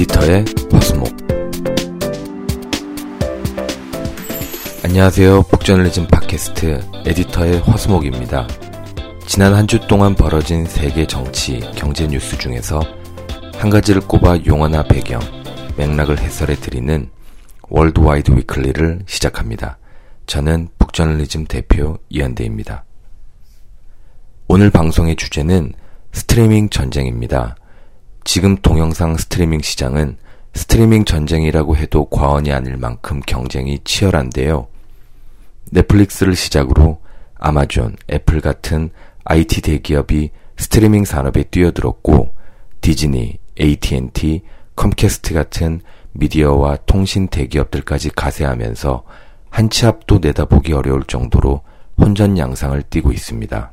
에디터의 화수목 안녕하세요. 북저널리즘 팟캐스트 에디터의 화수목입니다. 지난 한 주 동안 벌어진 세계 정치, 경제 뉴스 중에서 한 가지를 꼽아 용어나 배경, 맥락을 해설해 드리는 Worldwide Weekly를 시작합니다. 저는 북저널리즘 대표 이한대입니다. 오늘 방송의 주제는 스트리밍 전쟁입니다. 지금 동영상 스트리밍 시장은 스트리밍 전쟁이라고 해도 과언이 아닐 만큼 경쟁이 치열한데요. 넷플릭스를 시작으로 아마존, 애플 같은 IT 대기업이 스트리밍 산업에 뛰어들었고 디즈니, AT&T, 컴캐스트 같은 미디어와 통신 대기업들까지 가세하면서 한치 앞도 내다보기 어려울 정도로 혼전 양상을 띠고 있습니다.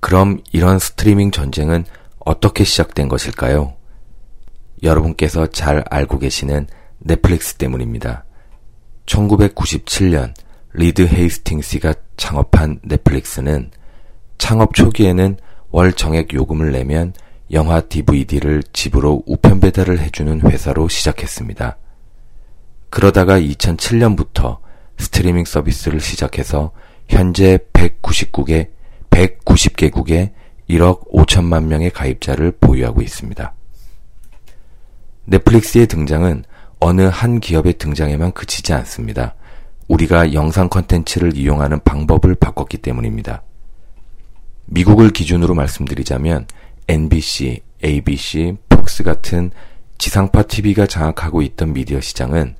그럼 이런 스트리밍 전쟁은 어떻게 시작된 것일까요? 여러분께서 잘 알고 계시는 넷플릭스 때문입니다. 1997년 리드 헤이스팅스가 창업한 넷플릭스는 창업 초기에는 월 정액 요금을 내면 영화 DVD를 집으로 우편 배달을 해주는 회사로 시작했습니다. 그러다가 2007년부터 스트리밍 서비스를 시작해서 현재 199개, 190개국에 1억 5천만 명의 가입자를 보유하고 있습니다. 넷플릭스의 등장은 어느 한 기업의 등장에만 그치지 않습니다. 우리가 영상 컨텐츠를 이용하는 방법을 바꿨기 때문입니다. 미국을 기준으로 말씀드리자면 NBC, ABC, 폭스 같은 지상파 TV가 장악하고 있던 미디어 시장은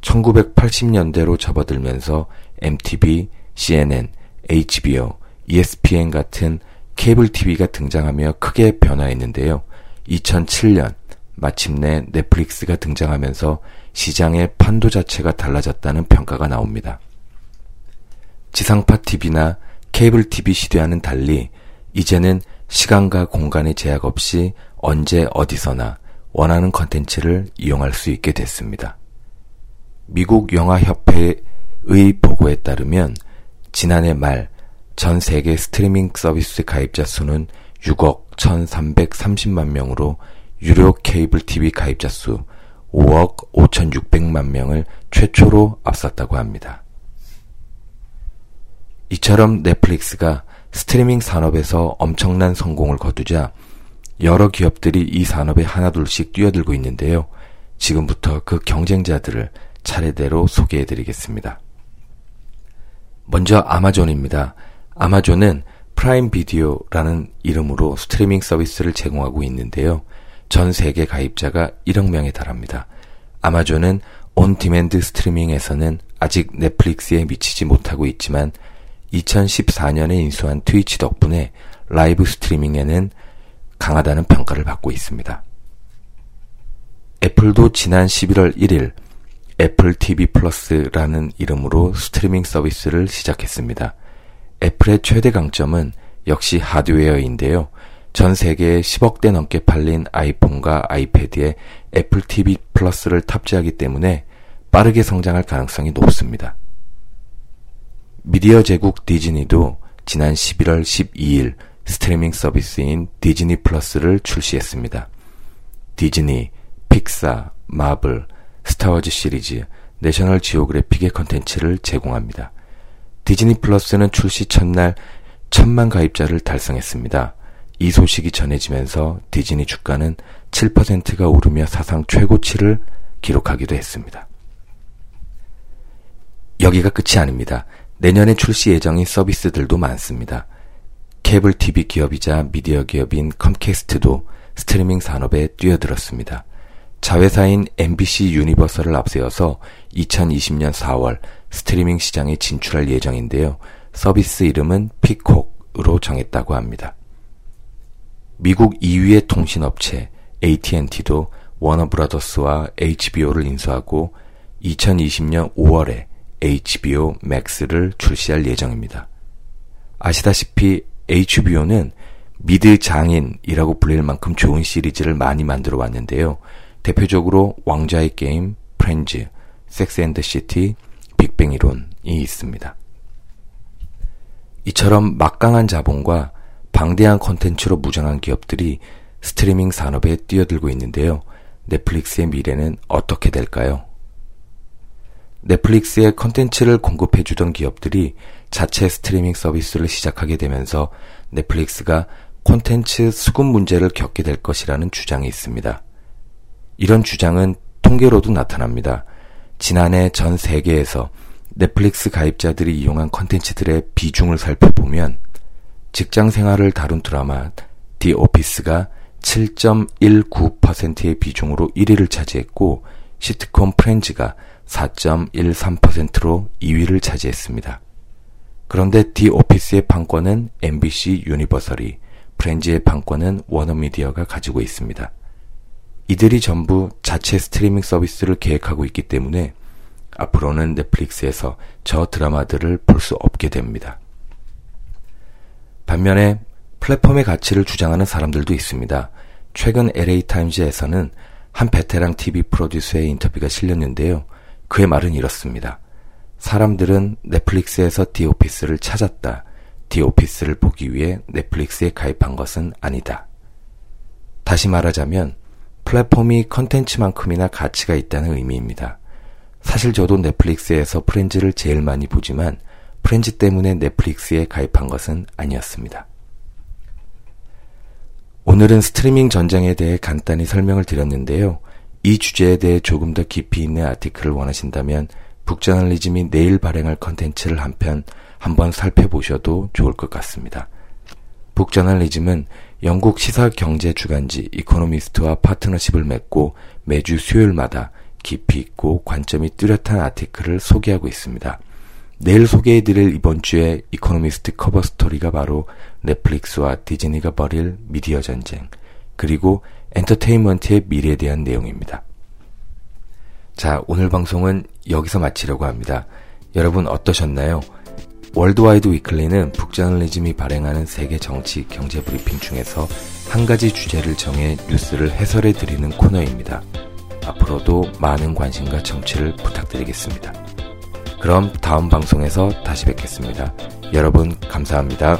1980년대로 접어들면서 MTV, CNN, HBO, ESPN 같은 케이블 TV가 등장하며 크게 변화했는데요. 2007년 마침내 넷플릭스가 등장하면서 시장의 판도 자체가 달라졌다는 평가가 나옵니다. 지상파 TV나 케이블 TV 시대와는 달리 이제는 시간과 공간의 제약 없이 언제 어디서나 원하는 컨텐츠를 이용할 수 있게 됐습니다. 미국 영화협회의 보고에 따르면 지난해 말 전 세계 스트리밍 서비스 가입자 수는 6억 1330만 명으로 유료 케이블 TV 가입자 수 5억 5600만 명을 최초로 앞섰다고 합니다. 이처럼 넷플릭스가 스트리밍 산업에서 엄청난 성공을 거두자 여러 기업들이 이 산업에 하나둘씩 뛰어들고 있는데요. 지금부터 그 경쟁자들을 차례대로 소개해 드리겠습니다. 먼저 아마존입니다. 아마존은 프라임 비디오라는 이름으로 스트리밍 서비스를 제공하고 있는데요. 전 세계 가입자가 1억 명에 달합니다. 아마존은 on demand 스트리밍에서는 아직 넷플릭스에 미치지 못하고 있지만 2014년에 인수한 트위치 덕분에 라이브 스트리밍에는 강하다는 평가를 받고 있습니다. 애플도 지난 11월 1일 애플 TV 플러스라는 이름으로 스트리밍 서비스를 시작했습니다. 애플의 최대 강점은 역시 하드웨어인데요. 전 세계에 10억대 넘게 팔린 아이폰과 아이패드에 애플 TV 플러스를 탑재하기 때문에 빠르게 성장할 가능성이 높습니다. 미디어 제국 디즈니도 지난 11월 12일 스트리밍 서비스인 디즈니 플러스를 출시했습니다. 디즈니, 픽사, 마블, 스타워즈 시리즈, 내셔널 지오그래픽의 컨텐츠를 제공합니다. 디즈니 플러스는 출시 첫날 천만 가입자를 달성했습니다. 이 소식이 전해지면서 디즈니 주가는 7%가 오르며 사상 최고치를 기록하기도 했습니다. 여기가 끝이 아닙니다. 내년에 출시 예정인 서비스들도 많습니다. 케이블 TV 기업이자 미디어 기업인 컴캐스트도 스트리밍 산업에 뛰어들었습니다. 자회사인 NBC 유니버설을 앞세워서 2020년 4월 스트리밍 시장에 진출할 예정인데요. 서비스 이름은 피콕으로 정했다고 합니다. 미국 2위의 통신업체 AT&T도 워너브라더스와 HBO를 인수하고 2020년 5월에 HBO Max를 출시할 예정입니다. 아시다시피 HBO는 미드 장인이라고 불릴 만큼 좋은 시리즈를 많이 만들어 왔는데요. 대표적으로 왕좌의 게임, 프렌즈, 섹스 앤드 시티, 빅뱅 이론이 있습니다. 이처럼 막강한 자본과 방대한 컨텐츠로 무장한 기업들이 스트리밍 산업에 뛰어들고 있는데요. 넷플릭스의 미래는 어떻게 될까요? 넷플릭스에 컨텐츠를 공급해주던 기업들이 자체 스트리밍 서비스를 시작하게 되면서 넷플릭스가 콘텐츠 수급 문제를 겪게 될 것이라는 주장이 있습니다. 이런 주장은 통계로도 나타납니다. 지난해 전 세계에서 넷플릭스 가입자들이 이용한 컨텐츠들의 비중을 살펴보면 직장 생활을 다룬 드라마 디 오피스가 7.19%의 비중으로 1위를 차지했고 시트콤 프렌즈가 4.13%로 2위를 차지했습니다. 그런데 디 오피스의 판권은 NBC 유니버설이, 프렌즈의 판권은 워너미디어가 가지고 있습니다. 이들이 전부 자체 스트리밍 서비스를 계획하고 있기 때문에 앞으로는 넷플릭스에서 저 드라마들을 볼 수 없게 됩니다. 반면에 플랫폼의 가치를 주장하는 사람들도 있습니다. 최근 LA타임즈에서는 한 베테랑 TV 프로듀서의 인터뷰가 실렸는데요. 그의 말은 이렇습니다. 사람들은 넷플릭스에서 디오피스를 찾았다. 디오피스를 보기 위해 넷플릭스에 가입한 것은 아니다. 다시 말하자면 플랫폼이 컨텐츠만큼이나 가치가 있다는 의미입니다. 사실 저도 넷플릭스에서 프렌즈를 제일 많이 보지만 프렌즈 때문에 넷플릭스에 가입한 것은 아니었습니다. 오늘은 스트리밍 전쟁에 대해 간단히 설명을 드렸는데요. 이 주제에 대해 조금 더 깊이 있는 article을 원하신다면 북저널리즘이 내일 발행할 컨텐츠를 한 편 한번 살펴보셔도 좋을 것 같습니다. 북저널리즘은 영국 시사 경제 주간지 이코노미스트와 파트너십을 맺고 매주 수요일마다 깊이 있고 관점이 뚜렷한 article을 소개하고 있습니다. 내일 소개해드릴 이번 주의 이코노미스트 커버 스토리가 바로 넷플릭스와 디즈니가 벌일 미디어 전쟁, 그리고 엔터테인먼트의 미래에 대한 내용입니다. 자, 오늘 방송은 여기서 마치려고 합니다. 여러분 어떠셨나요? 월드와이드 위클리는 북저널리즘이 발행하는 세계 정치 경제 브리핑 중에서 한 가지 주제를 정해 뉴스를 해설해 드리는 코너입니다. 앞으로도 많은 관심과 청취를 부탁드리겠습니다. 그럼 다음 방송에서 다시 뵙겠습니다. 여러분 감사합니다.